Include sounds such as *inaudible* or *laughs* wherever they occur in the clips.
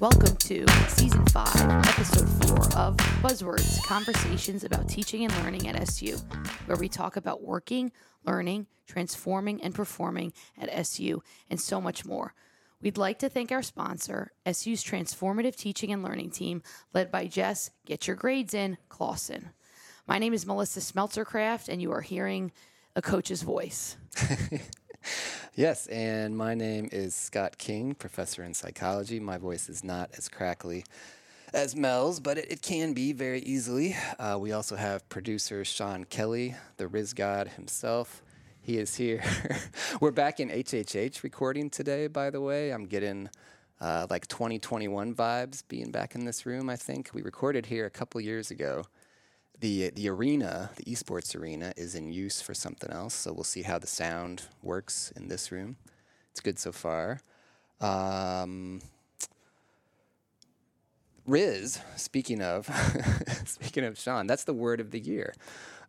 Welcome to Season 5, Episode 4 of Buzzwords Conversations about Teaching and Learning at SU, where we talk about working, learning, transforming, and performing at SU, and so much more. We'd like to thank our sponsor, SU's Transformative Teaching and Learning Team, led by Jess, Get Your Grades In, Clausen. My name is Melissa Smeltzer-Kraft, and you are hearing a coach's voice. *laughs* Yes, and my name is Scott King, professor in psychology. My voice is not as crackly as Mel's, but it, it can be very easily. Uh, we also have producer Sean Kelly, the Riz God himself. He is here. *laughs* We're back in HHH recording today, by the way. I'm getting uh, like 2021 vibes being back in this room, I think. We recorded here a couple years ago the the arena, the esports arena, is in use for something else. So we'll see how the sound works in this room. It's good so far. Um, Riz, speaking of, *laughs* speaking of Sean, that's the word of the year,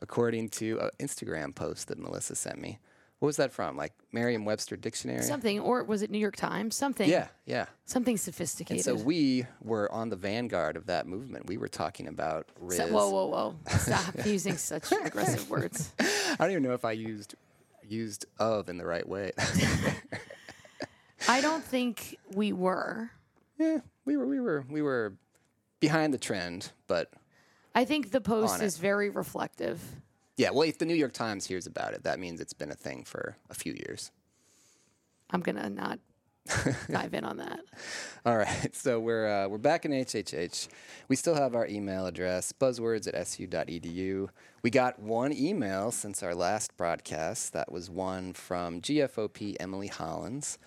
according to an Instagram post that Melissa sent me. What was that from? Like Merriam-Webster dictionary? Something, or was it New York Times? Something. Yeah, yeah. Something And sophisticated. so we were on the vanguard of that movement. We were talking about Riz. So- whoa, whoa, whoa. Stop *laughs* using such aggressive words. *laughs* I don't even know if I used used of in the right way. I *laughs* don't think we were. yeah, we were we were we were behind the trend, but I think the post is it. is very reflective. Yeah. Well, if the New York Times hears about it, that means it's been a thing for a few years. I'm to not *laughs* dive in on that. All right, so we're uh, we're back in HHH. We still have our email address, buzzwords at su.edu. We got one email since our last broadcast. That was one from GFOP Emily Hollins.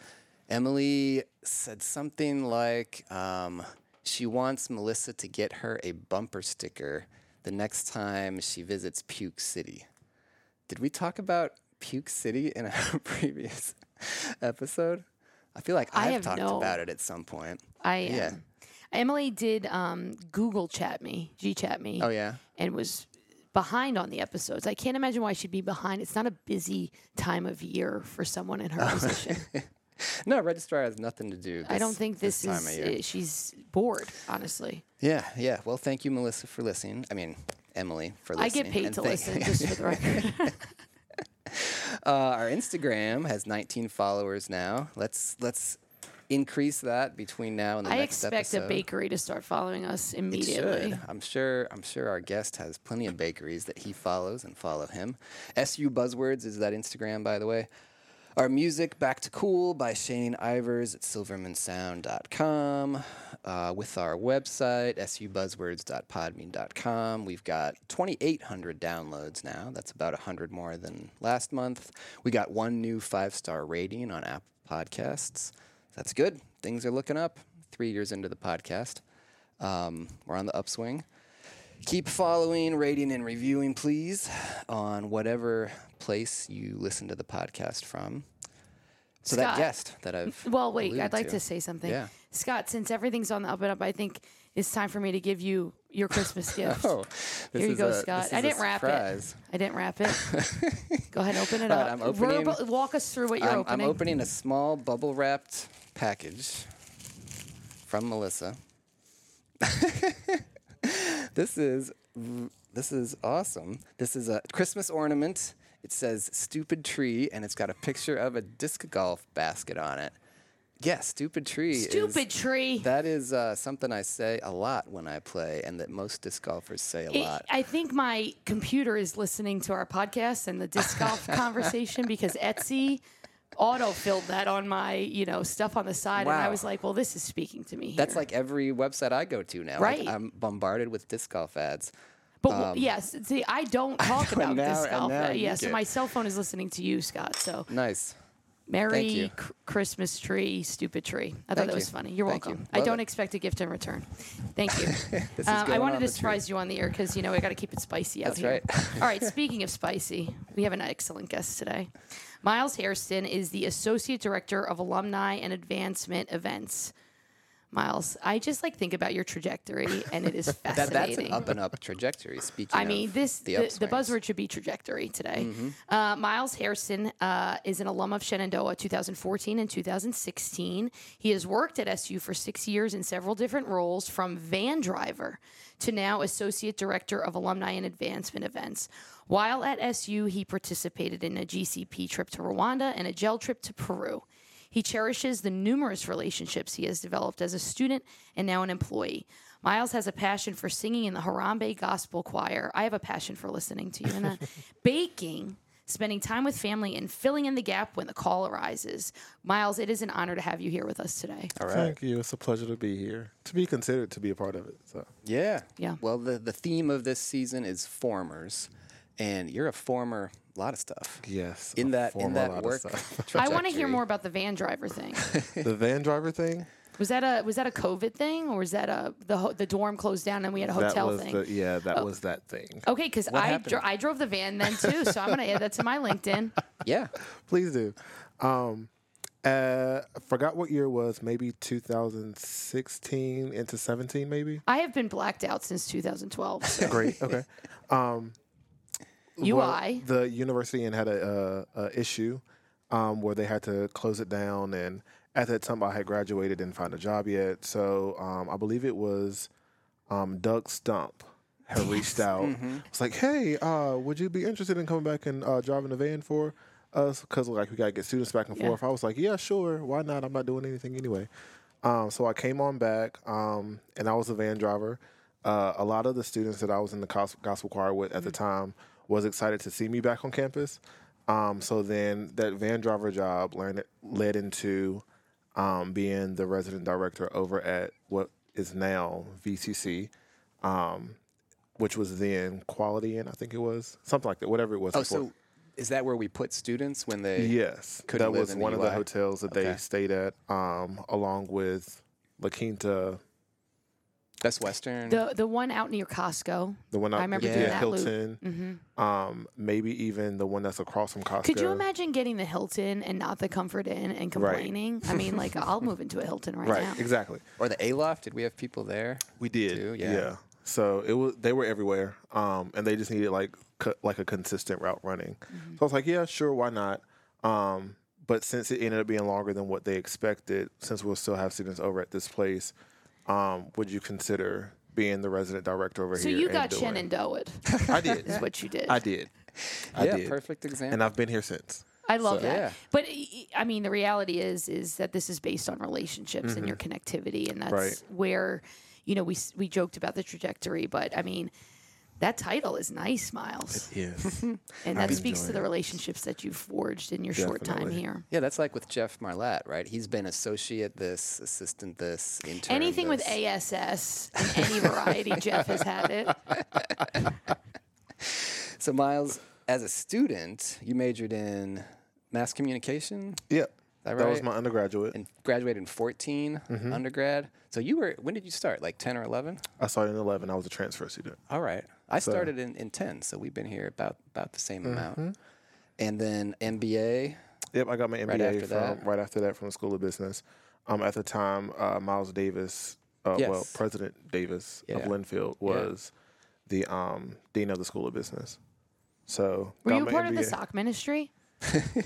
Emily said something like um, she wants Melissa to get her a bumper sticker the next time she visits Puke City. Did we talk about Puke City in a *laughs* previous episode? I feel like I I've have talked no- about it at some point. I Yeah. Emily did um, Google chat me, G chat me, Oh yeah. and was behind on the episodes. I can't imagine why she'd be behind. It's not a busy time of year for someone in her position. *laughs* *laughs* No, registrar has nothing to do. I don't think this, time is. uh, she's bored, honestly. Yeah, yeah. Well, thank you, Melissa, for listening. I mean, Emily for listening. I get paid and to listen, *laughs* just for the record. *laughs* Uh, our Instagram has 19 followers now. Let's let's increase that between now and the I next episode. I expect a bakery to start following us It immediately. should. I'm sure. I'm sure our guest has plenty of bakeries that he follows and follow him. SU Buzzwords is that Instagram, by the way. Our music, Back to Cool by Shane Ivers at silvermansound.com. Uh, with our website, subuzzwords.podbean.com. We've got 2,800 downloads now. That's about 100 more than last month. We got one new five star rating on Apple Podcasts. That's good. Things are looking up three years into the podcast. Um, we're on the upswing. Keep following, rating, and reviewing, please, on whatever place you listen to the podcast from. So that guest that I've Well, wait, I'd like to. say something. Yeah. Scott, since everything's on the up and up, I think it's time for me to give you your Christmas *laughs* gift. Oh, Here you go, a- Scott. I didn't wrap surprise. it. I didn't wrap it. *laughs* go ahead, and open it up. right, I'm opening- walk us through what you're I'm, opening. I'm opening a small bubble wrapped package from Melissa. *laughs* this is this is awesome. This is a Christmas ornament. It says "stupid tree" and it's got a picture of a disc golf basket on it. Yeah, stupid tree. is- Stupid tree. That is uh, something I say a lot when I play, and that most disc golfers say a It- lot. I think my computer is listening to our podcast and the disc golf *laughs* conversation because Etsy auto filled that on my, you know, stuff on the side, and I was like, "Well, this is speaking to me." Here. That's like every website I go to now. Like, Right. I'm bombarded with disc golf ads. But w- yes, see, I don't *laughs* talk know, about now- disc golf. now yeah, so my cell phone is listening to you, Scott. So Nice. Merry you. cr- Christmas tree, stupid tree. I thought Thank that was you. funny. You're Thank you. welcome. I don't it. expect a gift in return. Thank you. *laughs* Um, I wanted to tree. surprise you on the air because you know we got to keep it spicy out That's here. right. *laughs* All right. Speaking of spicy, we have an excellent guest today. Myles Hairston is the associate director of alumni and advancement events. Myles, I just like think about your trajectory, and it is *laughs* That, fascinating. that's an up and up trajectory. Speaking, I mean, this the, the, the, buzzword should be trajectory today. Uh, Myles Hairston uh, is an alum of Shenandoah 2014 and 2016. He has worked at SU for six years in several different roles, from van driver to now associate director of alumni and advancement events. While at SU, he participated in a GCP trip to Rwanda and a gel trip to Peru. He cherishes the numerous relationships he has developed as a student and now an employee. Myles has a passion for singing in the Harambe Gospel Choir. I have a passion for listening to you and that. *laughs* Baking, spending time with family, and filling in the gap when the call arises. Myles, it is an honor to have you here with us today. All right. Thank you. It's a pleasure to be here, to be considered to be a part of it. So Yeah. Yeah. Well, the, the theme of this season is formers, and you're a former lot of stuff. yes, In a that in that lot work. *laughs* I want to hear more about the van driver thing. *laughs* the van driver thing. Was that a was that a COVID thing, or was that a the ho- the dorm closed down and we had a hotel that was thing? Oh. the yeah, that was that thing. Okay, because I happened? dro- I drove the van then too, so I'm gonna add that to my LinkedIn. *laughs* Yeah. Please do. Um, uh, I forgot what year it was. Maybe 2016 into 17, maybe. I have been blacked out since 2012. So. Great. Okay. Um, UI. well, the university and had a, uh, a issue um, where they had to close it down, and at that time I had graduated and found a job yet. So um, I believe it was um, Doug Stump had reached out. It's like, hey, uh, would you be interested in coming back and uh, driving the van for us? Because like we gotta get students back and Yeah. forth. I was like, yeah, sure, why not? I'm not doing anything anyway. Um, so I came on back, um, and I was a van driver. Uh, a lot of the students that I was in the gospel choir with at the time was excited to see me back on campus. Um, so then that van driver job learned, led into um, being the resident director over at what is now VCC, um, which was then Quality Inn, I think it was something like that, whatever it was. Oh, before. so is that where we put students when they? Yes, that was one of the hotels that they stayed at, um, along with La Quinta, Best Western. The the one out near Costco. the one out, I remember yeah, doing that loop. Mm-hmm. Um, maybe even the one that's across from Costco. Could you imagine getting the Hilton and not the Comfort Inn and complaining? I mean, like *laughs* I'll move into a Hilton right, Right, now. exactly. or the Aloft? Did we have people there? We did, too? Yeah. So it was they were everywhere, um, and they just needed like co- like a consistent route running. Mm-hmm. So I was like, yeah, sure, why not? Um, but since it ended up being longer than what they expected, since we'll still have students over at this place, um, would you consider being the resident director over So here? So you and got doing- Shenandoah I did. is what you did. I did. I yeah, did. perfect example. And I've been here since. I love So- that. Yeah. But I- I mean, the reality is is that this is based on relationships and your connectivity, and that's Mm-hmm. Right. where, you know, we we joked about the trajectory, but I mean, that title is nice, Myles, Yes. *laughs* and *laughs* that I'm speaks to the relationships that you've forged in your short time here. yeah, that's like with Jeff Marlatt, right? He's been associate this, assistant this, intern. Anything with. ASS in any variety, Jeff has had it. *laughs* So Myles, as a student, you majored in mass communication Yep. that That was my undergraduate. and graduated in 14 Mm-hmm. undergrad. So you were when did you start? Like 10 or 11? I started in 11. I was a transfer student. All right. I So- Mm-hmm. started in, in 10, so we've been here about about the same amount. And then MBA. Yep, I got my MBA Right after from that? right after that from the School of Business. Um, at the time, uh, Miles Davis, uh, well, President Davis Yeah. of Linfield was the um, dean of the School of Business. So Were you a my part of the MBA. sock ministry?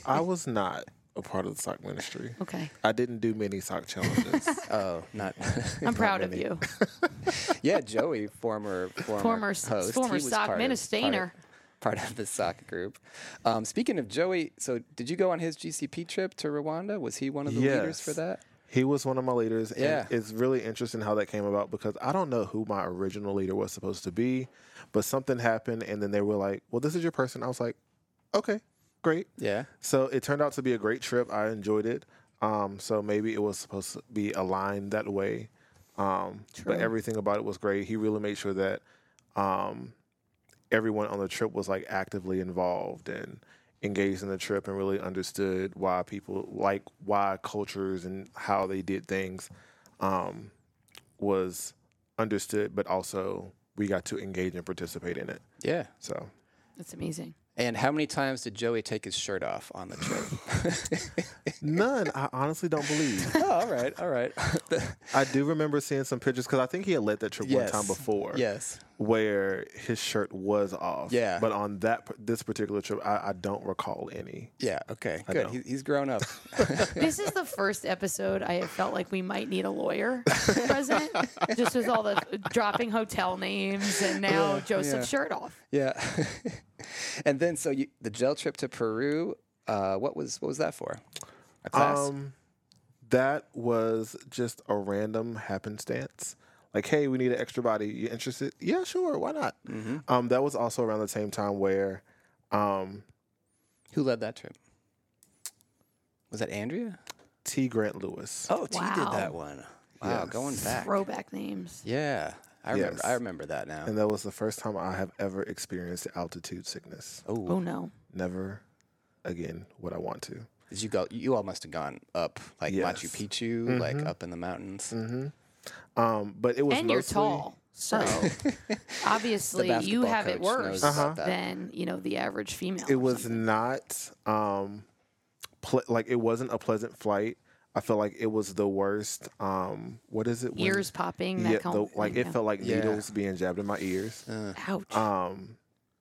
I was not a part of the sock ministry. Okay, I didn't do many sock challenges. *laughs* Oh, *laughs* not I'm proud of you. *laughs* Yeah, Joey, former former Former host, former sock part minister. Part of, part of the sock group. Um, speaking of Joey, so did you go on his GCP trip to Rwanda? Was he one of the leaders for that? He was one of my leaders. And Yeah. it's really interesting how that came about because I don't know who my original leader was supposed to be, but something happened and then they were like, well, this is your person. I was like, okay, great. Yeah. So it turned out to be a great trip. I enjoyed it. Um, so maybe it was supposed to be aligned that way. Um, but everything about it was great. He really made sure that um, everyone on the trip was like actively involved and engaged in the trip and really understood why people like why cultures and how they did things um, was understood, but also we got to engage and participate in it. Yeah. So That's amazing. And how many times did Joey take his shirt off on the trip? *laughs* None. I honestly don't believe. *laughs* oh, all right, all right. I do remember seeing some pictures because I think he had led that trip Yes. one time before. yes. Where his shirt was off. Yeah. But on that this particular trip, I, I don't recall any. Yeah. Okay. I Good. He, he's grown up. *laughs* *laughs* This is the first episode I have felt like we might need a lawyer present, *laughs* just with all the dropping hotel names and now Joseph's yeah. shirt off. yeah. and then so you, the gel trip to Peru. Uh, what was what was that for? A class. Um, that was just a random happenstance. Like, hey, we need an extra body. You interested? Yeah, sure. Why not? Mm-hmm. Um, that was also around the same time where, um, Who led that trip? Was that Andrea? T. Grant Lewis. Oh, T did that one. Wow, Yes. going back. Throwback names. Yeah, I remember. Yes. I remember that now. And that was the first time I have ever experienced altitude sickness. Oh, Oh no. Never again would I want to. did you go? You all must have gone up like Machu Yes. Picchu, like up in the mountains. hmm Um, but it was and you're tall. So *laughs* obviously you have it worse Uh-huh. than, you know, the average female. It was something. not um, ple- like it wasn't a pleasant flight. I felt like it was the worst. Um, what is it? when- ears popping, Yeah, kind the, like thing, it yeah. felt like Yeah. needles being jabbed in my ears. Uh, Ouch. Um,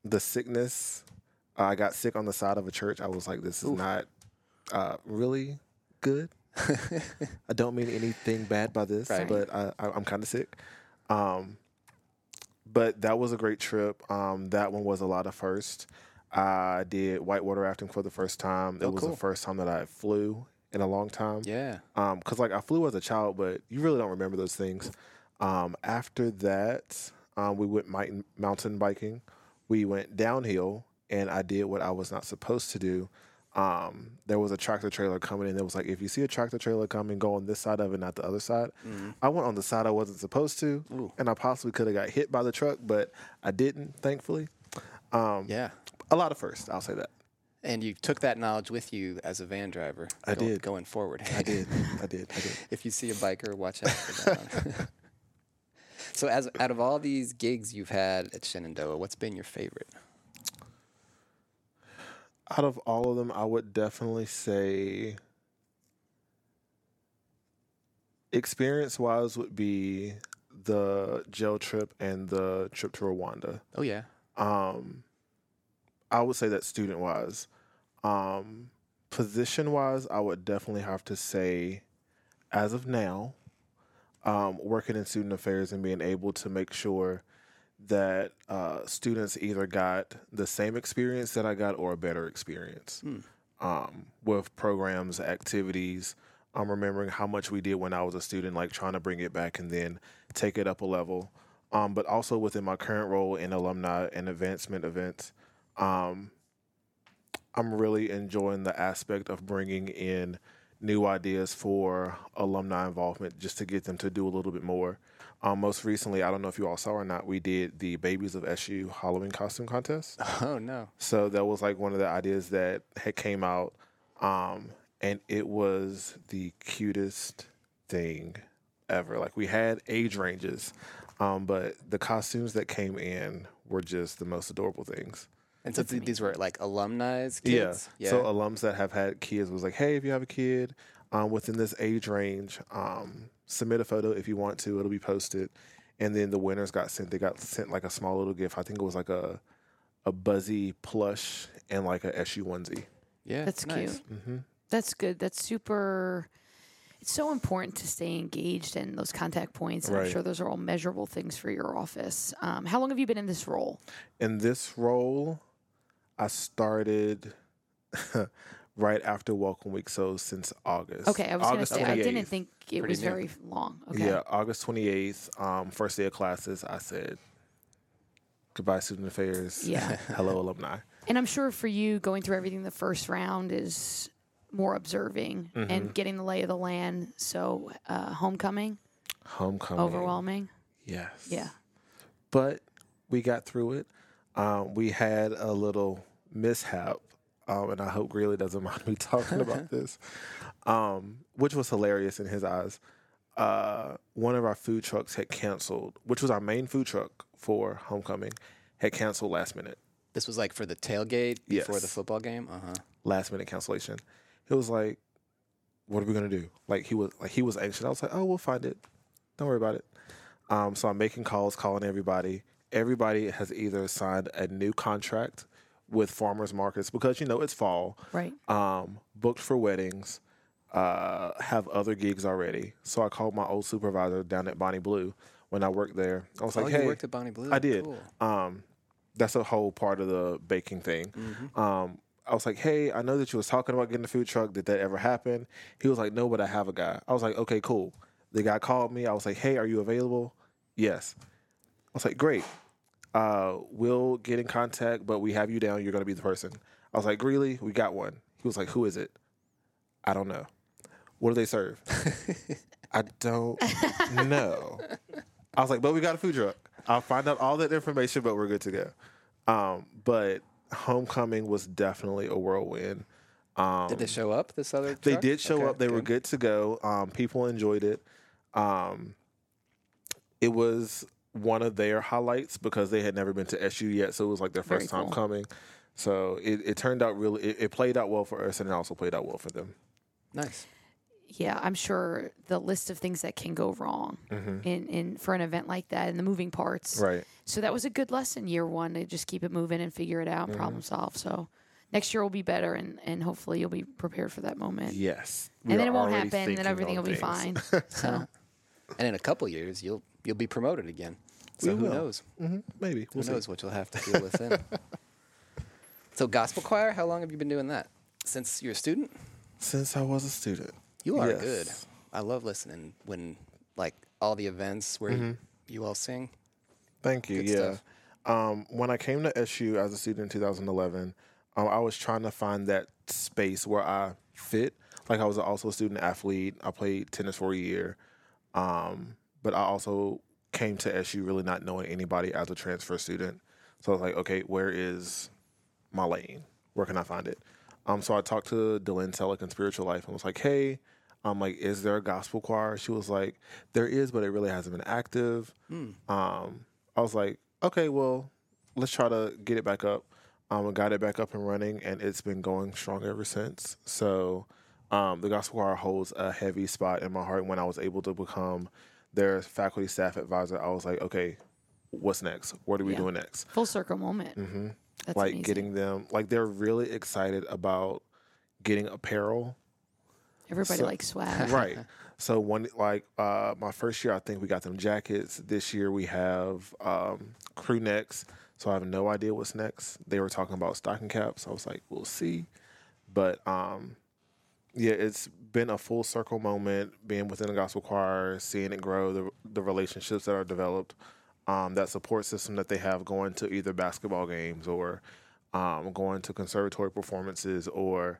the sickness. I got sick on the side of a church. I was like, this is not uh, really good. *laughs* I don't mean anything bad by this, Right. but I, I, I'm kind of sick. Um, but that was a great trip. Um, that one was a lot of first. I did whitewater rafting for the first time. It Oh, was cool. the first time that I flew in a long time. yeah. Um, cause like I flew as a child, but you really don't remember those things. Um, after that, um, we went mountain mountain biking. We went downhill, and I did what I was not supposed to do. Um, there was a tractor trailer coming in. It was like, if you see a tractor trailer coming, go on this side of it, not the other side. I went on the side I wasn't supposed to, Ooh. and I possibly could have got hit by the truck, but I didn't, thankfully. Um, Yeah. A lot of firsts, I'll say that. And you took that knowledge with you as a van driver. I did. going forward. I did, *laughs* I did, I did. if you see a biker, watch out for that. *laughs* *laughs* so, as out of all these gigs you've had at Shenandoah, what's been your favorite? Out of all of them, I would definitely say experience wise would be the jail trip and the trip to Rwanda. Oh yeah. Um, I would say that student wise. Um, position wise, I would definitely have to say, as of now, um, working in student affairs and being able to make sure that uh, students either got the same experience that I got or a better experience um, with programs, activities. I'm remembering how much we did when I was a student, like trying to bring it back and then take it up a level. Um, but also within my current role in alumni and advancement events, um, I'm really enjoying the aspect of bringing in new ideas for alumni involvement just to get them to do a little bit more. Um, most recently, I don't know if you all saw or not, we did the Babies of SU Halloween costume contest. *laughs* Oh no. So that was like one of the ideas that had came out, um, and it was the cutest thing ever. Like we had age ranges, um, but the costumes that came in were just the most adorable things. And so th- these were like alumni kids. Yeah. So alums that have had kids was like, hey, if you have a kid um, within this age range, um, submit a photo if you want to. It'll be posted. And then the winners got sent. They got sent like a small little gift. I think it was like a a buzzy plush and like a SU onesie. yeah. That's nice. cute. hmm That's good. That's super. It's so important to stay engaged in those contact points. And I'm sure those are all measurable things for your office. Um, how long have you been in this role? In this role, I started *laughs* right after Welcome Week, so since August. Okay, I was August say I didn't think it Pretty was new. very long. Okay. Yeah, August twenty eighth, um, first day of classes. I said goodbye, student affairs. Yeah. *laughs* hello, alumni. And I'm sure for you, going through everything the first round is more observing Mm-hmm. and getting the lay of the land. So, uh, homecoming, Homecoming. overwhelming. Yes. Yeah. But we got through it. Um, we had a little mishap, um, and I hope Greeley doesn't *laughs* mind me talking about *laughs* this, um, which was hilarious in his eyes. Uh, one of our food trucks had canceled, which was our main food truck for homecoming, had canceled last minute. This was like for the tailgate before the football game. Uh huh. last minute cancellation. He was like, "What are we gonna do?" Like he was like he was anxious. I was like, "Oh, we'll find it. Don't worry about it." Um, so I'm making calls, calling everybody. Everybody has either signed a new contract with farmers markets because you know it's fall. Right. Um, booked for weddings. Uh, have other gigs already. So I called my old supervisor down at Bonnie Blue when I worked there. I was Oh, like, you "Hey, worked at Bonnie Blue. I did. Cool. Um, that's a whole part of the baking thing. Mm-hmm. Um, I was like, "Hey, I know that you was talking about getting a food truck. Did that ever happen?" He was like, "No, but I have a guy." I was like, "Okay, cool." The guy called me. I was like, "Hey, are you available?" Yes. I was like, "Great. Uh, we'll get in contact, but we have you down. You're going to be the person." I was like, "Greeley, we got one." He was like, "Who is it?" I don't know. What do they serve? *laughs* I don't know. I was like, but we got a food truck. I'll find out all that information, but we're good to go. Um, but homecoming was definitely a whirlwind. Um, Did they show up? This other. they truck? did show Okay, up. They were good to go. Um, people enjoyed it. Um, it was one of their highlights because they had never been to SU yet, so it was like their Very first time cool. coming. So it, it turned out really. It, it played out well for us, and it also played out well for them. Nice. Yeah, I'm sure the list of things that can go wrong mm-hmm. in, in for an event like that and the moving parts. Right. So that was a good lesson year one to just keep it moving and figure it out, and problem solve. So next year will be better and, and hopefully you'll be prepared for that moment. Yes. and then it won't happen, and thinking everything will on be fine. *laughs* So *laughs* And in a couple years, you'll you'll be promoted again. So We who will. knows? Mhm, Maybe. Who We'll see. knows what you'll have to deal with then? *laughs* so gospel choir. How long have you been doing that? Since you're a student. Since I was a student. You are Yes. good. I love listening when like all the events where you, you all sing. Thank you. Good yeah. Um, when I came to SU as a student in 2011, um, I was trying to find that space where I fit. Like I was also a student athlete. I played tennis for a year, um, but I also came to SU really not knowing anybody as a transfer student. So I was like, okay, where is my lane? Where can I find it? Um, so I talked to Dylan Selleck in Spiritual Life and was like, hey, I'm like, is there a gospel choir? She was like, there is, but it really hasn't been active. Um, I was like, okay, well, let's try to get it back up. Um, I got it back up and running, and it's been going strong ever since. So, um, the gospel choir holds a heavy spot in my heart. When I was able to become their faculty staff advisor, I was like, okay, what's next? What are we Yeah. doing next? full circle moment. hmm That's like amazing. getting them, like they're really excited about getting apparel Everybody so- likes swag. *laughs* right. *laughs* So one like uh, my first year, I think we got them jackets. This year we have um, crew necks. So I have no idea what's next. They were talking about stocking caps. I was like, we'll see. But um, yeah, it's been a full circle moment being within the gospel choir, seeing it grow, the the relationships that are developed, um, that support system that they have going to either basketball games or um, going to conservatory performances or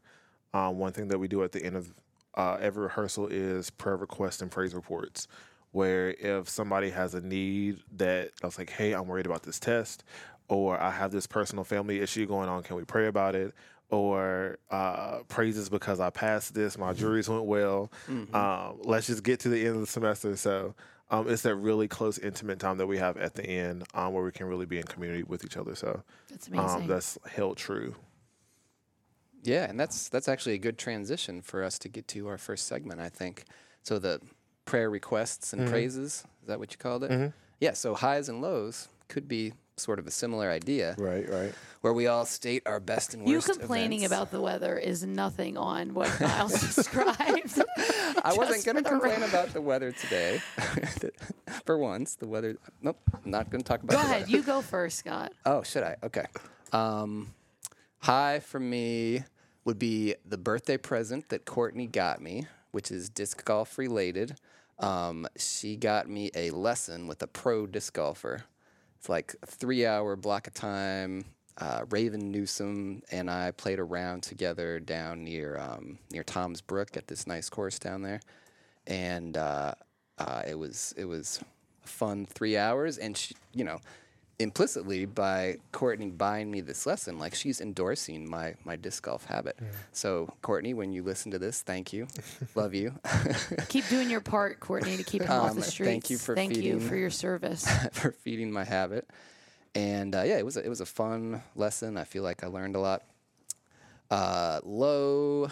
um, one thing that we do at the end of uh, every rehearsal is prayer requests and praise reports. Where if somebody has a need that I was like, hey, I'm worried about this test, or I have this personal family issue going on, can we pray about it? Or uh, praises because I passed this, my juries went well. Um, let's just get to the end of the semester. So um, it's that really close, intimate time that we have at the end um, where we can really be in community with each other. So That's amazing. um, that's held true. Yeah, and that's that's actually a good transition for us to get to our first segment, I think. So the prayer requests and praises, is that what you called it? Yeah, so highs and lows could be sort of a similar idea Right, right. where we all state our best and worst. you complaining events. about the weather is nothing on what *laughs* Myles described. *laughs* I *laughs* wasn't going to complain record. about the weather today. for once, the weather Nope, I'm not going to talk about it. Go the ahead, weather. you go first, Scott. Oh, should I? Okay. Um, high for me would be the birthday present that Courtney got me, which is disc golf related. Um, she got me a lesson with a pro disc golfer. It's like a three hour block of time. Uh, Raven Newsom and I played a round together down near um, near Tom's Brook at this nice course down there, and uh, uh, it was it was fun three hours. And she, you know, implicitly by Courtney buying me this lesson, like she's endorsing my my disc golf habit. So Courtney, when you listen to this, thank you, *laughs* love you *laughs* Keep doing your part, Courtney, to keep him off Um, the streets. thank you for Thank you for your *laughs* service. for feeding my habit. and uh, yeah, it was a, it was a fun lesson. I feel like I learned a lot. Uh, low,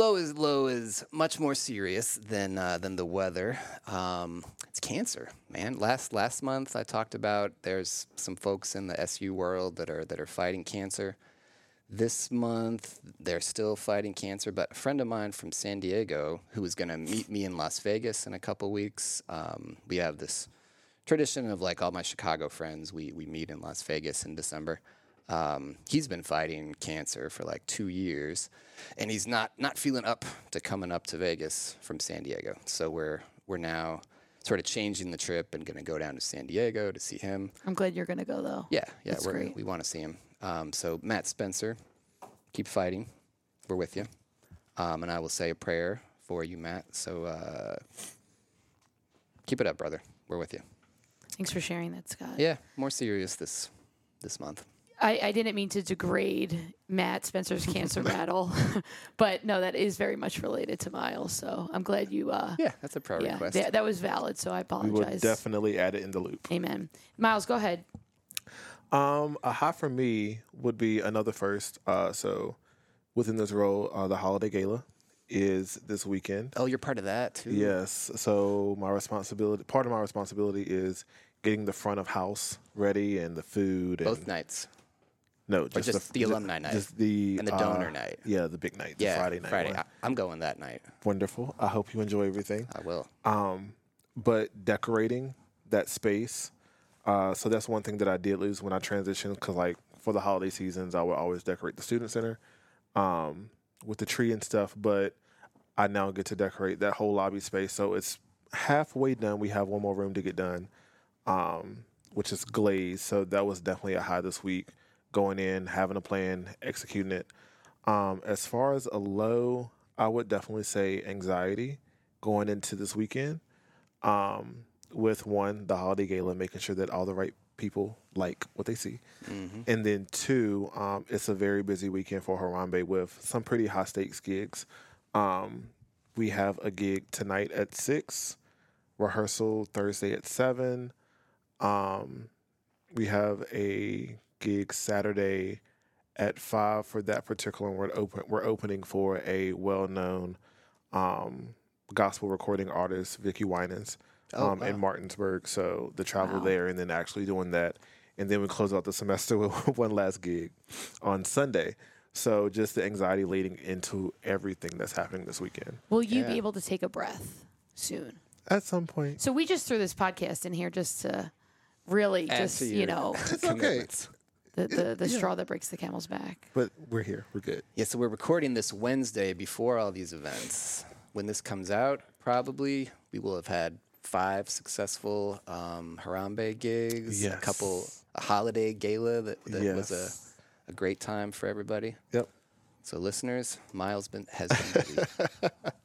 low is low is much more serious than uh, than the weather. Um, it's cancer, man. Last last month I talked about there's some folks in the SU world that are that are fighting cancer. This month they're still fighting cancer, but a friend of mine from San Diego who is going to meet me in Las Vegas in a couple weeks. Um, we have this tradition of like all my Chicago friends. We we meet in Las Vegas in December. Um, he's been fighting cancer for like two years, and he's not not feeling up to coming up to Vegas from San Diego. So we're we're now sort of changing the trip and going to go down to San Diego to see him. I'm glad you're going to go though. Yeah, yeah, That's we're, we want to see him. Um, so Matt Spencer, keep fighting. We're with you, um, and I will say a prayer for you, Matt. So uh, keep it up, brother. We're with you. Thanks for sharing that, Scott. Yeah, more serious this this month. I, I didn't mean to degrade Matt Spencer's cancer *laughs* battle, *laughs* but no, that is very much related to Myles. So I'm glad you. Uh, Yeah, that's a prayer yeah, request. that, that was valid. So I apologize. We apologize. would definitely add it in the loop. Amen. Myles, go ahead. Um, a high for me would be another first. Uh, so within this role, uh, the holiday gala is this weekend. oh, you're part of that too. Yes. So my responsibility, part of my responsibility is getting the front of house ready and the food. both and, nights. No, just, just the ju- alumni night just the and the uh, donor night. Yeah, the big night, the Yeah, Friday night. Friday. one. I, I'm going that night. Wonderful. I hope you enjoy everything. I will. Um, but decorating that space. Uh, so that's one thing that I did lose when I transitioned because, like, for the holiday seasons, I would always decorate the student center um, with the tree and stuff. But I now get to decorate that whole lobby space. So it's halfway done. We have one more room to get done, um, which is glazed. So that was definitely a high this week. Going in, having a plan, executing it. Um, as far as a low, I would definitely say anxiety going into this weekend. Um, with one, the holiday gala, making sure that all the right people like what they see. Mm-hmm. And then two, um, it's a very busy weekend for Harambe with some pretty high stakes gigs. Um, we have a gig tonight at six, rehearsal Thursday at seven. Um, we have a gig Saturday at five for that particular one. We're open. We're opening for a well-known um, gospel recording artist, Vickie Winans, Oh, um, wow. in Martinsburg. So the travel Wow. there, and then actually doing that, and then we close out the semester *laughs* with one last gig on Sunday. So just the anxiety leading into everything that's happening this weekend. Will you be able to take a breath soon? At some point, So we just threw this podcast in here just to really Add just to you your know *laughs* commitments. The the, the straw that breaks the camel's back. but we're here. We're good. Yeah, so we're recording this Wednesday before all these events. When this comes out, probably we will have had five successful um, Harambe gigs, a couple a holiday gala that, that was a, a great time for everybody. Yep. So listeners, Myles been has been busy. *laughs*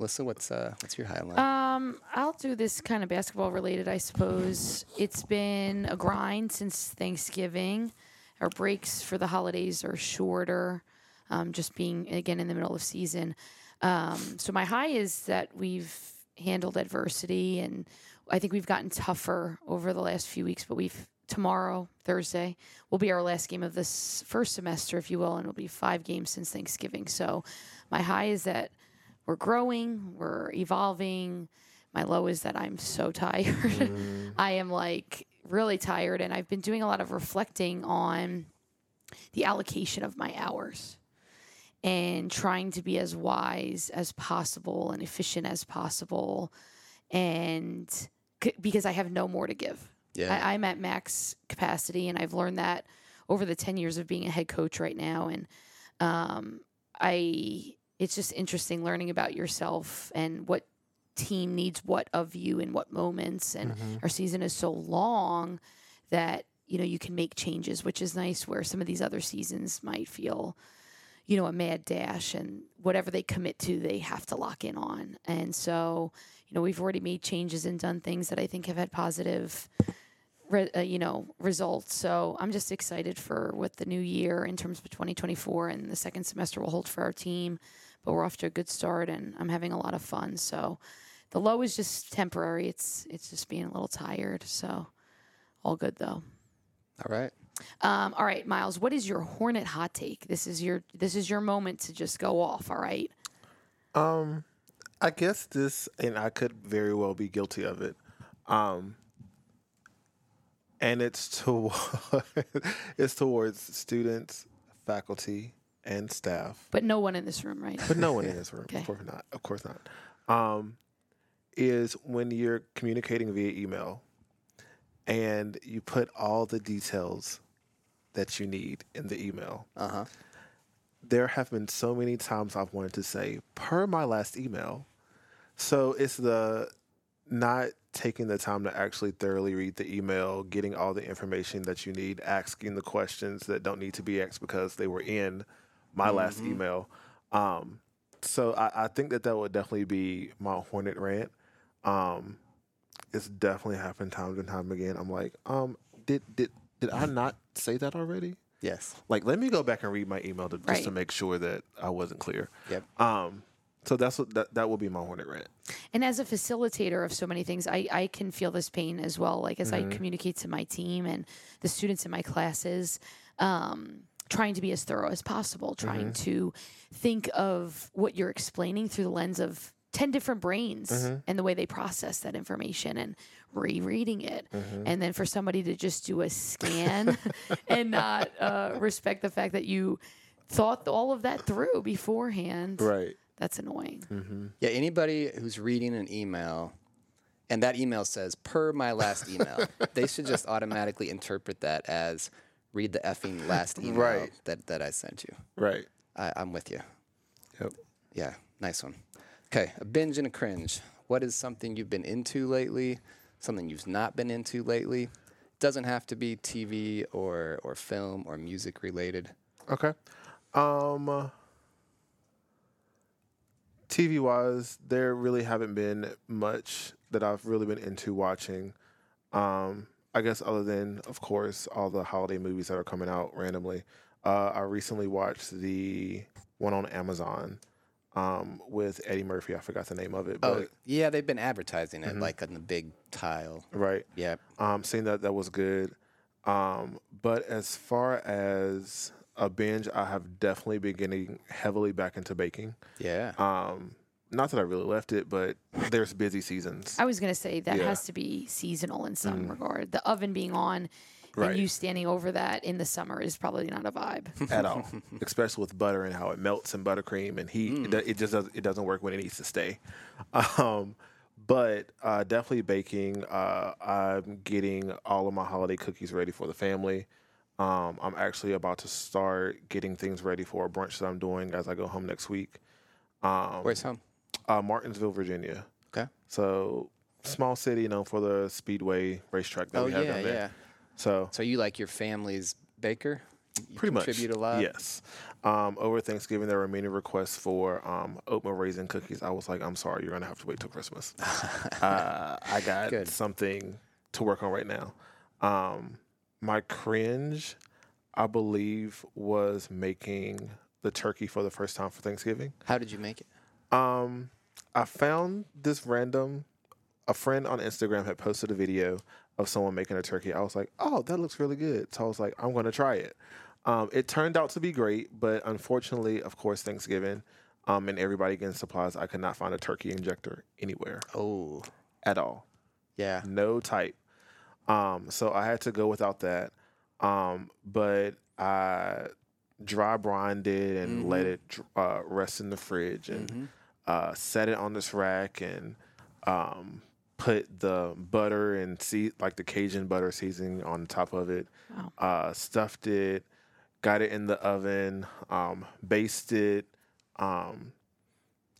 Listen, what's uh what's your highlight? Um, I'll do this kind of basketball related, I suppose. It's been a grind since Thanksgiving. Our breaks for the holidays are shorter, um, just being again in the middle of season. Um, so my high is that we've handled adversity, and I think we've gotten tougher over the last few weeks. But we've tomorrow, Thursday, will be our last game of this first semester, if you will, and it'll be five games since Thanksgiving. So my high is that we're growing, we're evolving. My low is that I'm so tired. *laughs* I am like really tired, and I've been doing a lot of reflecting on the allocation of my hours and trying to be as wise as possible and efficient as possible. And c- because I have no more to give, Yeah. I, I'm at max capacity, and I've learned that over the 10 years of being a head coach right now. And um, I, it's just interesting learning about yourself and what team needs what of you in what moments. And our season is so long that, you know, you can make changes, which is nice where some of these other seasons might feel, you know, a mad dash and whatever they commit to, they have to lock in on. And so, you know, we've already made changes and done things that I think have had positive re- uh, you know results. So I'm just excited for what the new year in terms of 2024 and the second semester will hold for our team. But we're off to a good start, and I'm having a lot of fun. So the low is just temporary. It's it's just being a little tired. So all good though. All right. Um, all right, Myles, what is your Hornet hot take? This is your this is your moment to just go off. All right. Um, I guess this, and I could very well be guilty of it. Um, and it's to *laughs* it's towards students, faculty, and staff, But no one in this room, right? but no one in this room. Okay. Of course not. Of course not. Um, is when you're communicating via email, and you put all the details that you need in the email. Uh huh. there have been so many times I've wanted to say, per my last email. So it's the not taking the time to actually thoroughly read the email, getting all the information that you need, asking the questions that don't need to be asked because they were in my last email. Um, so I, I think that that would definitely be my Hornet rant. Um, it's definitely happened time and time again. I'm like, um, did did did I not say that already? Yes. like let me go back and read my email to, just to make sure that I wasn't clear. Yep. Um, so that's what that, that will be my hornet rant. And as a facilitator of so many things, I, I can feel this pain as well. Like as Mm-hmm. I communicate to my team and the students in my classes, um, trying to be as thorough as possible, trying Mm-hmm. to think of what you're explaining through the lens of 10 different brains Mm-hmm. and the way they process that information and rereading it. Mm-hmm. And then for somebody to just do a scan *laughs* and not uh, respect the fact that you thought all of that through beforehand. Right. That's annoying. Yeah. Anybody who's reading an email and that email says, per my last email, *laughs* they should just automatically interpret that as read the effing last *laughs* email Right. that, that I sent you. Right. I, I'm with you. Yep. Yeah, nice one. Okay, a binge and a cringe. What is something you've been into lately? Something you've not been into lately? Doesn't have to be TV or or film or music related. Okay. Um, TV wise, there really haven't been much that I've really been into watching. Um, I guess other than, of course, all the holiday movies that are coming out randomly. Uh, I recently watched the one on Amazon um, with Eddie Murphy. I forgot the name of it, but Oh, yeah, they've been advertising it like on the big tile. right. Yeah. Um, seeing that that was good. Um, but as far as a binge, I have definitely been getting heavily back into baking. Yeah. Um, not that I really left it, but there's busy seasons. I was going to say that Yeah. has to be seasonal in some regard. The oven being on Right. and you standing over that in the summer is probably not a vibe. *laughs* at all, especially with butter and how it melts in buttercream and heat. It, it just does, it doesn't work when it needs to stay. *laughs* Um, but uh, definitely baking. Uh, I'm getting all of my holiday cookies ready for the family. Um, I'm actually about to start getting things ready for a brunch that I'm doing as I go home next week. Um, Where's home? Uh, Martinsville, Virginia. Okay. So small city, you know, for the speedway racetrack that Oh we have yeah, down there. yeah. So So you like your family's baker? You pretty much contribute a lot. Yes. Um, over Thanksgiving, there were many requests for um, oatmeal raisin cookies. I was like, I'm sorry, you're gonna have to wait till Christmas. *laughs* uh, I got Good. something to work on right now. Um, my cringe, I believe, was making the turkey for the first time for Thanksgiving. How did you make it? Um, I found this random. A friend on Instagram had posted a video of someone making a turkey. I was like, "Oh, that looks really good." So I was like, "I'm going to try it." Um, it turned out to be great, but unfortunately, of course, Thanksgiving, um, and everybody getting supplies, I could not find a turkey injector anywhere Oh, at all. yeah. No type. Um, so I had to go without that. Um, but I dry brined it and let it uh, rest in the fridge and uh, set it on this rack and um, put the butter and see like the Cajun butter seasoning on top of it. Wow. Uh, stuffed it, got it in the oven, um, basted. Um,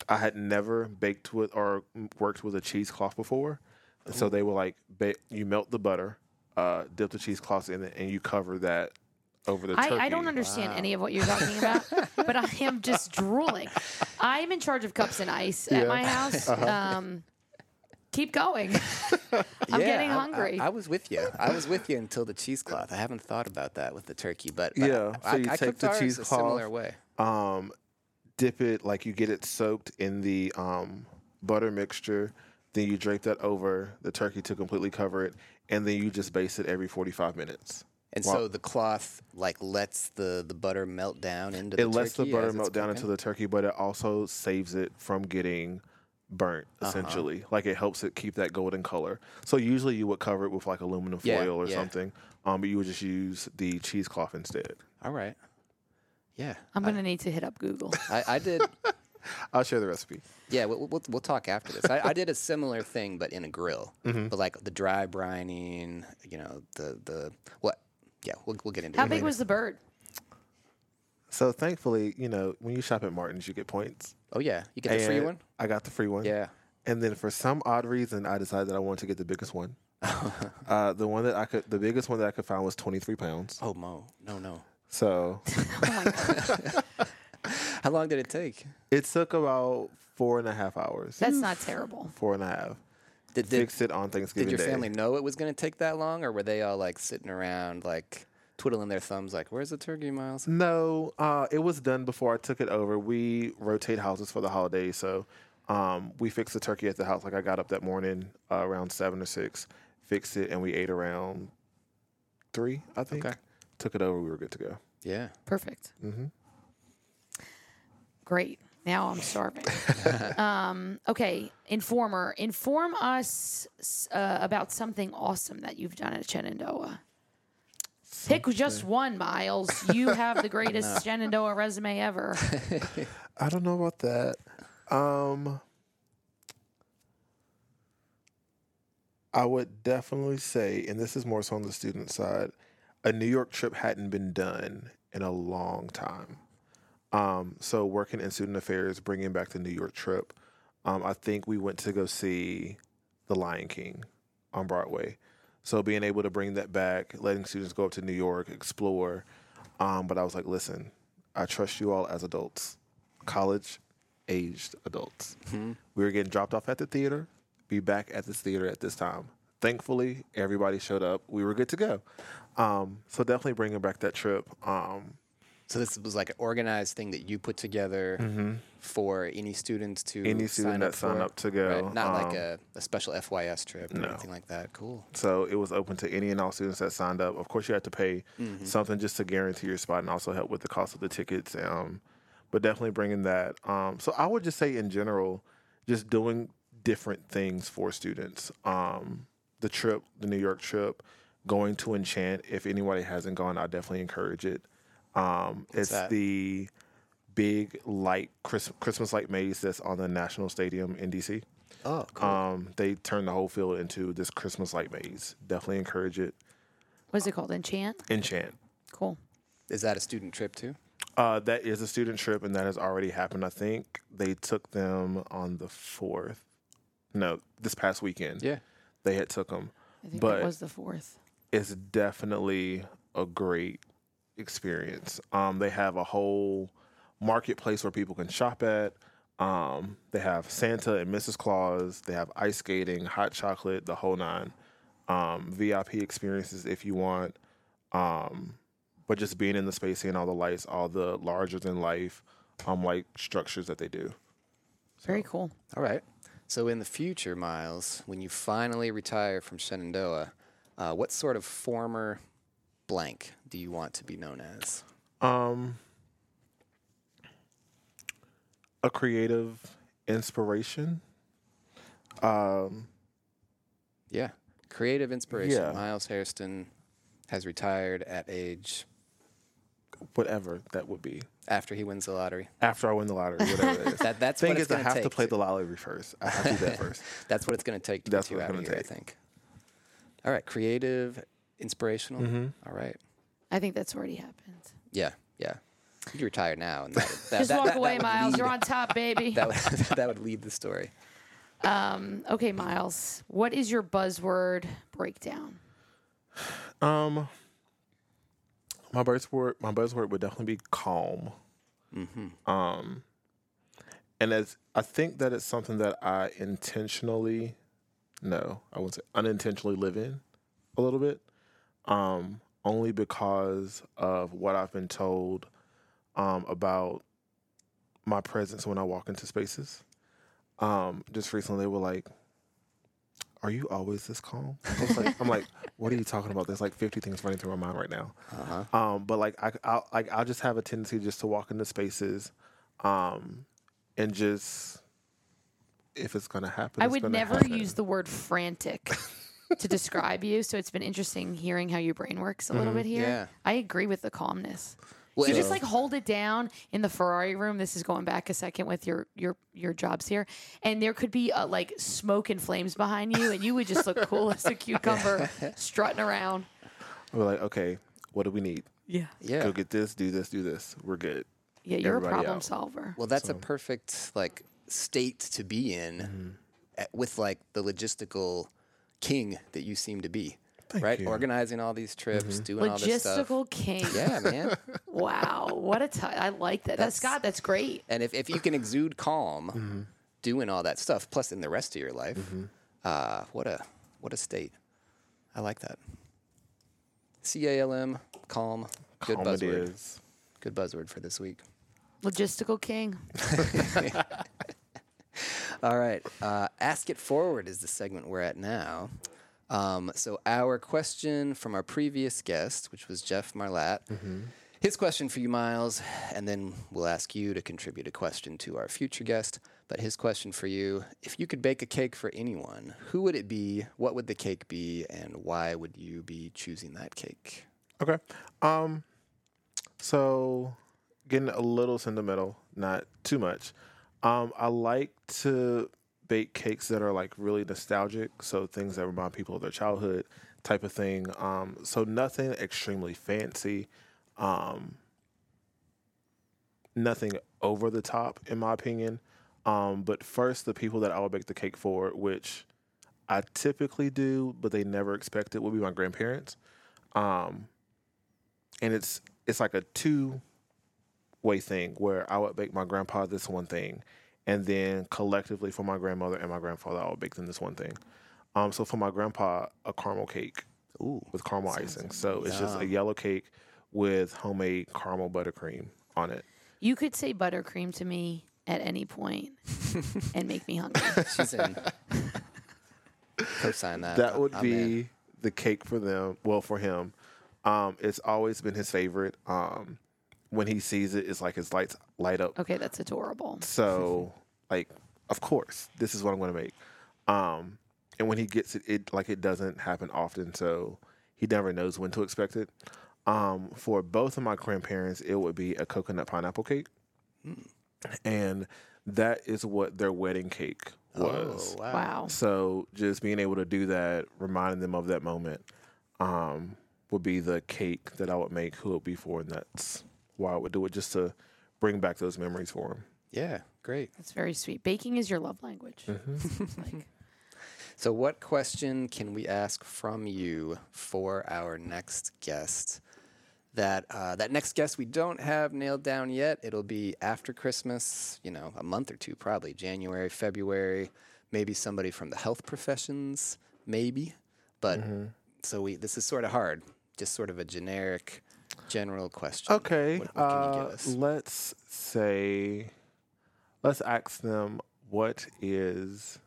I had never baked with or worked with a cheesecloth before. And so they were like, ba- you melt the butter, uh, dip the cheesecloth in it, and you cover that over the turkey. I, I don't understand any of what you're talking about, but I am *laughs* just drooling. I'm in charge of cups and ice at my house. Um, keep going. *laughs* I'm Yeah, getting I- I- hungry. I, was with you. I was with you until the cheesecloth. I haven't thought about that with the turkey, but, but Yeah, I, so you I take cooked the ours a cheesecloth, similar way. um, dip it like you get it soaked in the um, butter mixture. Then you drape that over the turkey to completely cover it, and then you just baste it every 45 minutes. And Wow. so the cloth like lets the, the butter melt down into the it lets the butter melt down into the turkey, but it also saves it from getting burnt. Uh-huh. Essentially, like it helps it keep that golden color. So usually you would cover it with like aluminum Yeah, foil or yeah. something, um, but you would just use the cheesecloth instead. All right. Yeah. I'm gonna need to hit up Google. I, I did. *laughs* I'll share the recipe. Yeah, we'll, we'll, we'll talk after this. I, I did a similar thing, but in a grill. Mm-hmm. But like the dry brining, you know, the the what? Yeah, we'll, we'll get into How it. How big later. was the bird? So thankfully, you know, when you shop at Martin's, you get points. Oh yeah, you get the free one. I got the free one. Yeah. And then for some odd reason, I decided that I wanted to get the biggest one. *laughs* uh, the one that I could, the biggest one that I could find was 23 pounds. Oh mo, no no. So *laughs* Oh *laughs* How long did it take? it took about four and a half hours. that's not terrible. four and a half. Did did, Fixed it on Thanksgiving did your Day. family know it was going to take that long, or were they all like sitting around like twiddling their thumbs, like, "Where's the turkey, Myles?" No, uh, it was done before I took it over. We rotate houses for the holidays, so um, we fixed the turkey at the house. Like I got up that morning uh, around seven or six, fixed it, and we ate around three. I think. Okay. Took it over. We were good to go. Yeah. Perfect. Mm-hmm. Great. Now I'm starving. *laughs* um, okay, Informer, inform us uh, about something awesome that you've done at Shenandoah. Pick just one, Myles. You have the *laughs* greatest Shenandoah resume ever. *laughs* I don't know about that. Um, I would definitely say, and this is more so on the student side, a New York trip hadn't been done in a long time. Um, so working in student affairs, bringing back the New York trip, um, I think we went to go see The Lion King on Broadway. So being able to bring that back, letting students go up to New York, explore. Um, but I was like, listen, I trust you all as adults, college aged adults. We were getting dropped off at the theater, be back at this theater at this time. Thankfully, everybody showed up. We were good to go. Um, so definitely bringing back that trip. Um, So this was like an organized thing that you put together for any students to Mm-hmm. Any student sign that for? up to go, Right? Not like um, a, a special FYS trip or no. anything like that. Cool. So it was open to any and all students that signed up. Of course, you had to pay something just to guarantee your spot and also help with the cost of the tickets. Um, but definitely bringing that. Um, so I would just say in general, just doing different things for students. Um, the trip, the New York trip, going to Enchant. If anybody hasn't gone, I definitely encourage it. Um, it's that? the big light Christmas, Christmas light maze that's on the National Stadium in DC. Oh, cool. Um, they turned the whole field into this Christmas light maze. Definitely encourage it. What's it called? Enchant? Enchant. Cool. Is that a student trip too? Uh, that is a student trip, and that has already happened. I think they took them on the fourth. No, this past weekend. Yeah. they had took them. I think But- it was the fourth. It's definitely a great experience. Um, they have a whole marketplace where people can shop at. Um, they have Santa and Mrs. Claus. They have ice skating, hot chocolate, the whole nine. Um, VIP experiences if you want. Um, but just being in the space, seeing all the lights, all the larger than life, um, like structures that they do. Very cool. All right. So in the future, Myles, when you finally retire from Shenandoah, uh, what sort of former blank do you want to be known as? Um, a creative inspiration. Um, Yeah. Creative inspiration. Yeah. Myles Hairston has retired at age whatever that would be. after he wins the lottery. After I win the lottery, whatever it is. *laughs* That that's Thing what is, it's I going have to take play the lottery first. I have to do that *laughs* first. That's what it's going to take to That's get you what out it's of here, I think. All right, creative, inspirational. Mhm. All right. I think that's already happened. Yeah, yeah. You can retire now, and that, would- that, Just that- walk that- that away, would Myles. lead- You're on top, baby. *laughs* That would, *laughs* that would lead the story. Um, okay, Myles. What is your buzzword breakdown? Um, my buzzword, my buzzword would definitely be calm. Mm-hmm. Um, and as I think that it's something that I intentionally, no, I wouldn't say unintentionally live in a little bit. Um, only because of what I've been told um, about my presence when I walk into spaces. Um, just recently, they were like, "Are you always this calm?" I was like, I'm like, *laughs* "What are you talking about?" There's like 50 things running through my mind right now. Uh-huh. Um, but like I, I'll, like I'll just have a tendency just to walk into spaces, um, and just if it's gonna happen, I it's would never happen. use the word frantic *laughs* to describe you. So it's been interesting hearing how your brain works a little bit here. Yeah. I agree with the calmness. Well, you just like hold it down in the Ferrari room. This is going back a second with your your your jobs here, and there could be uh like smoke and flames behind you, and you would just look cool as a cucumber *laughs* strutting around. We're like, okay, what do we need? Yeah, yeah. Go get this, do this, do this. We're good. yeah, you're a problem out. solver. Well, that's a perfect like state to be in Mm-hmm. at- with like the logistical king that you seem to be. Thank right? you. Organizing all these trips, doing all this stuff. Logistical king. Yeah, man. *laughs* Wow, what a t- I like that. That's, That's- Scott. That's great. and if, if you can exude calm Mm-hmm. doing all that stuff, plus in the rest of your life, uh, what a what a state. I like that. C A L M, calm. Good Calm buzzword. is. Good buzzword for this week. Logistical king. *laughs* *laughs* All right. Uh, Ask It Forward is the segment we're at now. Um, so, our question from our previous guest, which was Jeff Marlatt, his question for you, Myles, and then we'll ask you to contribute a question to our future guest. But his question for you if you could bake a cake for anyone, who would it be? What would the cake be? And why would you be choosing that cake? Okay. Um. So, getting a little sentimental, not too much. Um, I like to bake cakes that are like really nostalgic, so things that remind people of their childhood, type of thing. Um, so nothing extremely fancy. Um, nothing over the top, in my opinion. Um, but first, the people that I would bake the cake for, which I typically do, but they never expect it, would be my grandparents. Um, and it's it's like a two way thing where I would bake my grandpa this one thing, and then collectively for my grandmother and my grandfather, I would bake them this one thing. Um, so for my grandpa, a caramel cake Ooh. with caramel icing. So it's just a yellow cake with homemade caramel buttercream on it. You could say buttercream to me at any point *laughs* and make me hungry. She's in. *laughs* Co-sign that. That would I'm in. be the cake for them. Well, for him, um, it's always been his favorite. Um, when he sees it, it's like his lights light up. Okay, that's adorable. So, like, of course, this is what I'm going to make. Um, and when he gets it, it like it doesn't happen often, so he never knows when to expect it. Um, for both of my grandparents, it would be a coconut pineapple cake, and that is what their wedding cake was. Oh, wow. Wow. So just being able to do that, reminding them of that moment, um, would be the cake that I would make who it would be for, and that's why I would do it just to bring back those memories for him. Yeah, great. That's very sweet. Baking is your love language. Mm-hmm. *laughs* Like, So, what question can we ask from you for our next guest? That uh, that next guest we don't have nailed down yet. It'll be after Christmas. You know, a month or two, probably January, February. Maybe somebody from the health professions, maybe. But so we this is sort of hard. Just sort of a generic, general question. Okay, What, what can you uh, give us? let's say, let's ask them what is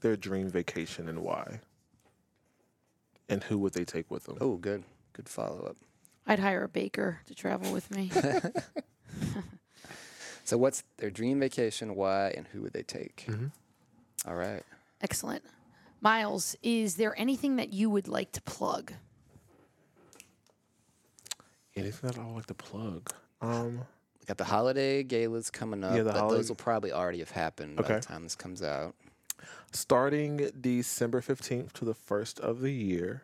their dream vacation and why, and who would they take with them? Oh, good, good follow up. I'd hire a baker to travel with me. *laughs* So, what's their dream vacation? Why and who would they take? All right. Excellent. Myles, is there anything that you would like to plug? Anything that I would like to plug? Um, We got the holiday galas coming up, Yeah, the but holiday- those will probably already have happened by Okay. the time this comes out. starting December fifteenth to the first of the year,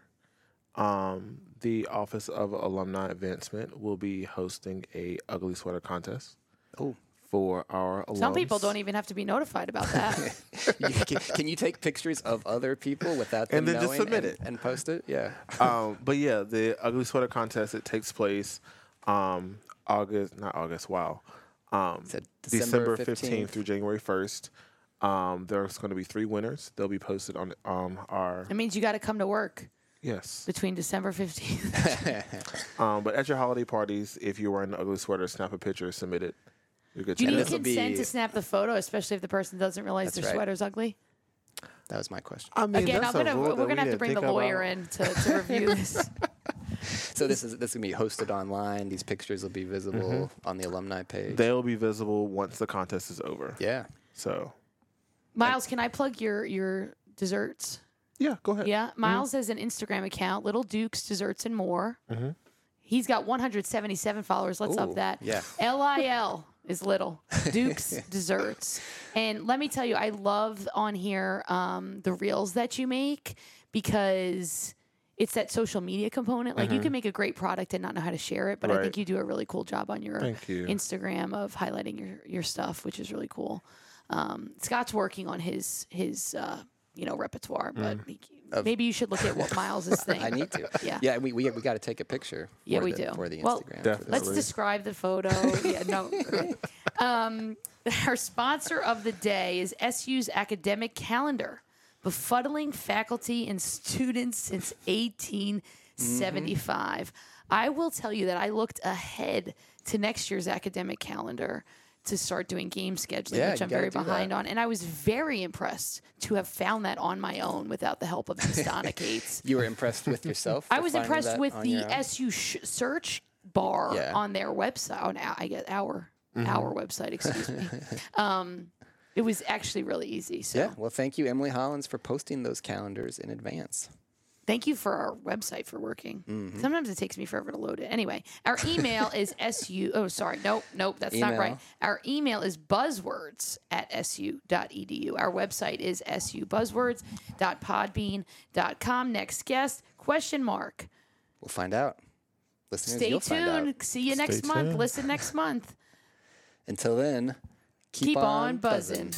um, the Office of Alumni Advancement will be hosting a ugly sweater contest. Oh. For our alums. Some people don't even have to be notified about that. *laughs* You- can, can you take pictures of other people without them And then just submit and, it. and post it? Yeah. *laughs* um, but yeah, the ugly sweater contest it takes place um, August, not August. Wow, um, December December fifteenth 15th. through January first. Um, there's going to be three winners. They'll be posted on um, our it means you got to come to work yes. between December 15th. *laughs* Um, but at your holiday parties, if you're wearing an ugly sweater, snap a picture, submit it. You're good Do you need this go. will consent be- to snap the photo, especially if the person doesn't realize That's their right. sweater's ugly? That was my question. I mean, Again, I'm gonna we're gonna have to bring the lawyer about. in to, to review *laughs* this. So this is this is gonna be hosted online. These pictures will be visible Mm-hmm. on the alumni page. They'll be visible once the contest is over. yeah. So, Myles, can I plug your your desserts? yeah, go ahead. Yeah, Myles has an Instagram account, Little Dukes Desserts and More. He's got 177 followers. Let's up that. yeah. L I L is little *laughs* Dukes Desserts, and let me tell you, I love on here um, the reels that you make because it's that social media component. Like you can make a great product and not know how to share it, but I Right. think you do a really cool job on your Thank you. Instagram of highlighting your your stuff, which is really cool. Um, Scott's working on his his uh, you know repertoire, but he, maybe you should look at what Myles's thing. *laughs* I need to. Yeah. Yeah. We we, we got to take a picture. Yeah, we the, do. for the Well, Instagram. for. Definitely. Let's describe the photo. *laughs* yeah, no. Um, *laughs* our sponsor of the day is SU's academic calendar, befuddling faculty and students since 1875. I will tell you that I looked ahead to next year's academic calendar to start doing game scheduling, Yeah, which I'm very behind that. on. And I was very impressed to have found that on my own without the help of Donna *laughs* Cates. You were impressed with yourself. *laughs* I was impressed with the? SU sh- search bar Yeah. on their website. On I get our Mm-hmm. our website. Excuse me. *laughs* um, it was actually really easy. So Yeah. Well, thank you, Emily Hollins, for posting those calendars in advance. Thank you for our website for working. Mm-hmm. Sometimes it takes me forever to load it. Anyway, our email is *laughs* su. Oh, sorry. Nope, nope. That's not right. Our email is buzzwords at su.edu. Our website is subuzzwords.podbean.com. Next guest, question mark. We'll find out. Listeners, Stay you'll find out. tuned. See you next Stay month. Listen next month. Until then, keep, Keep on buzzing.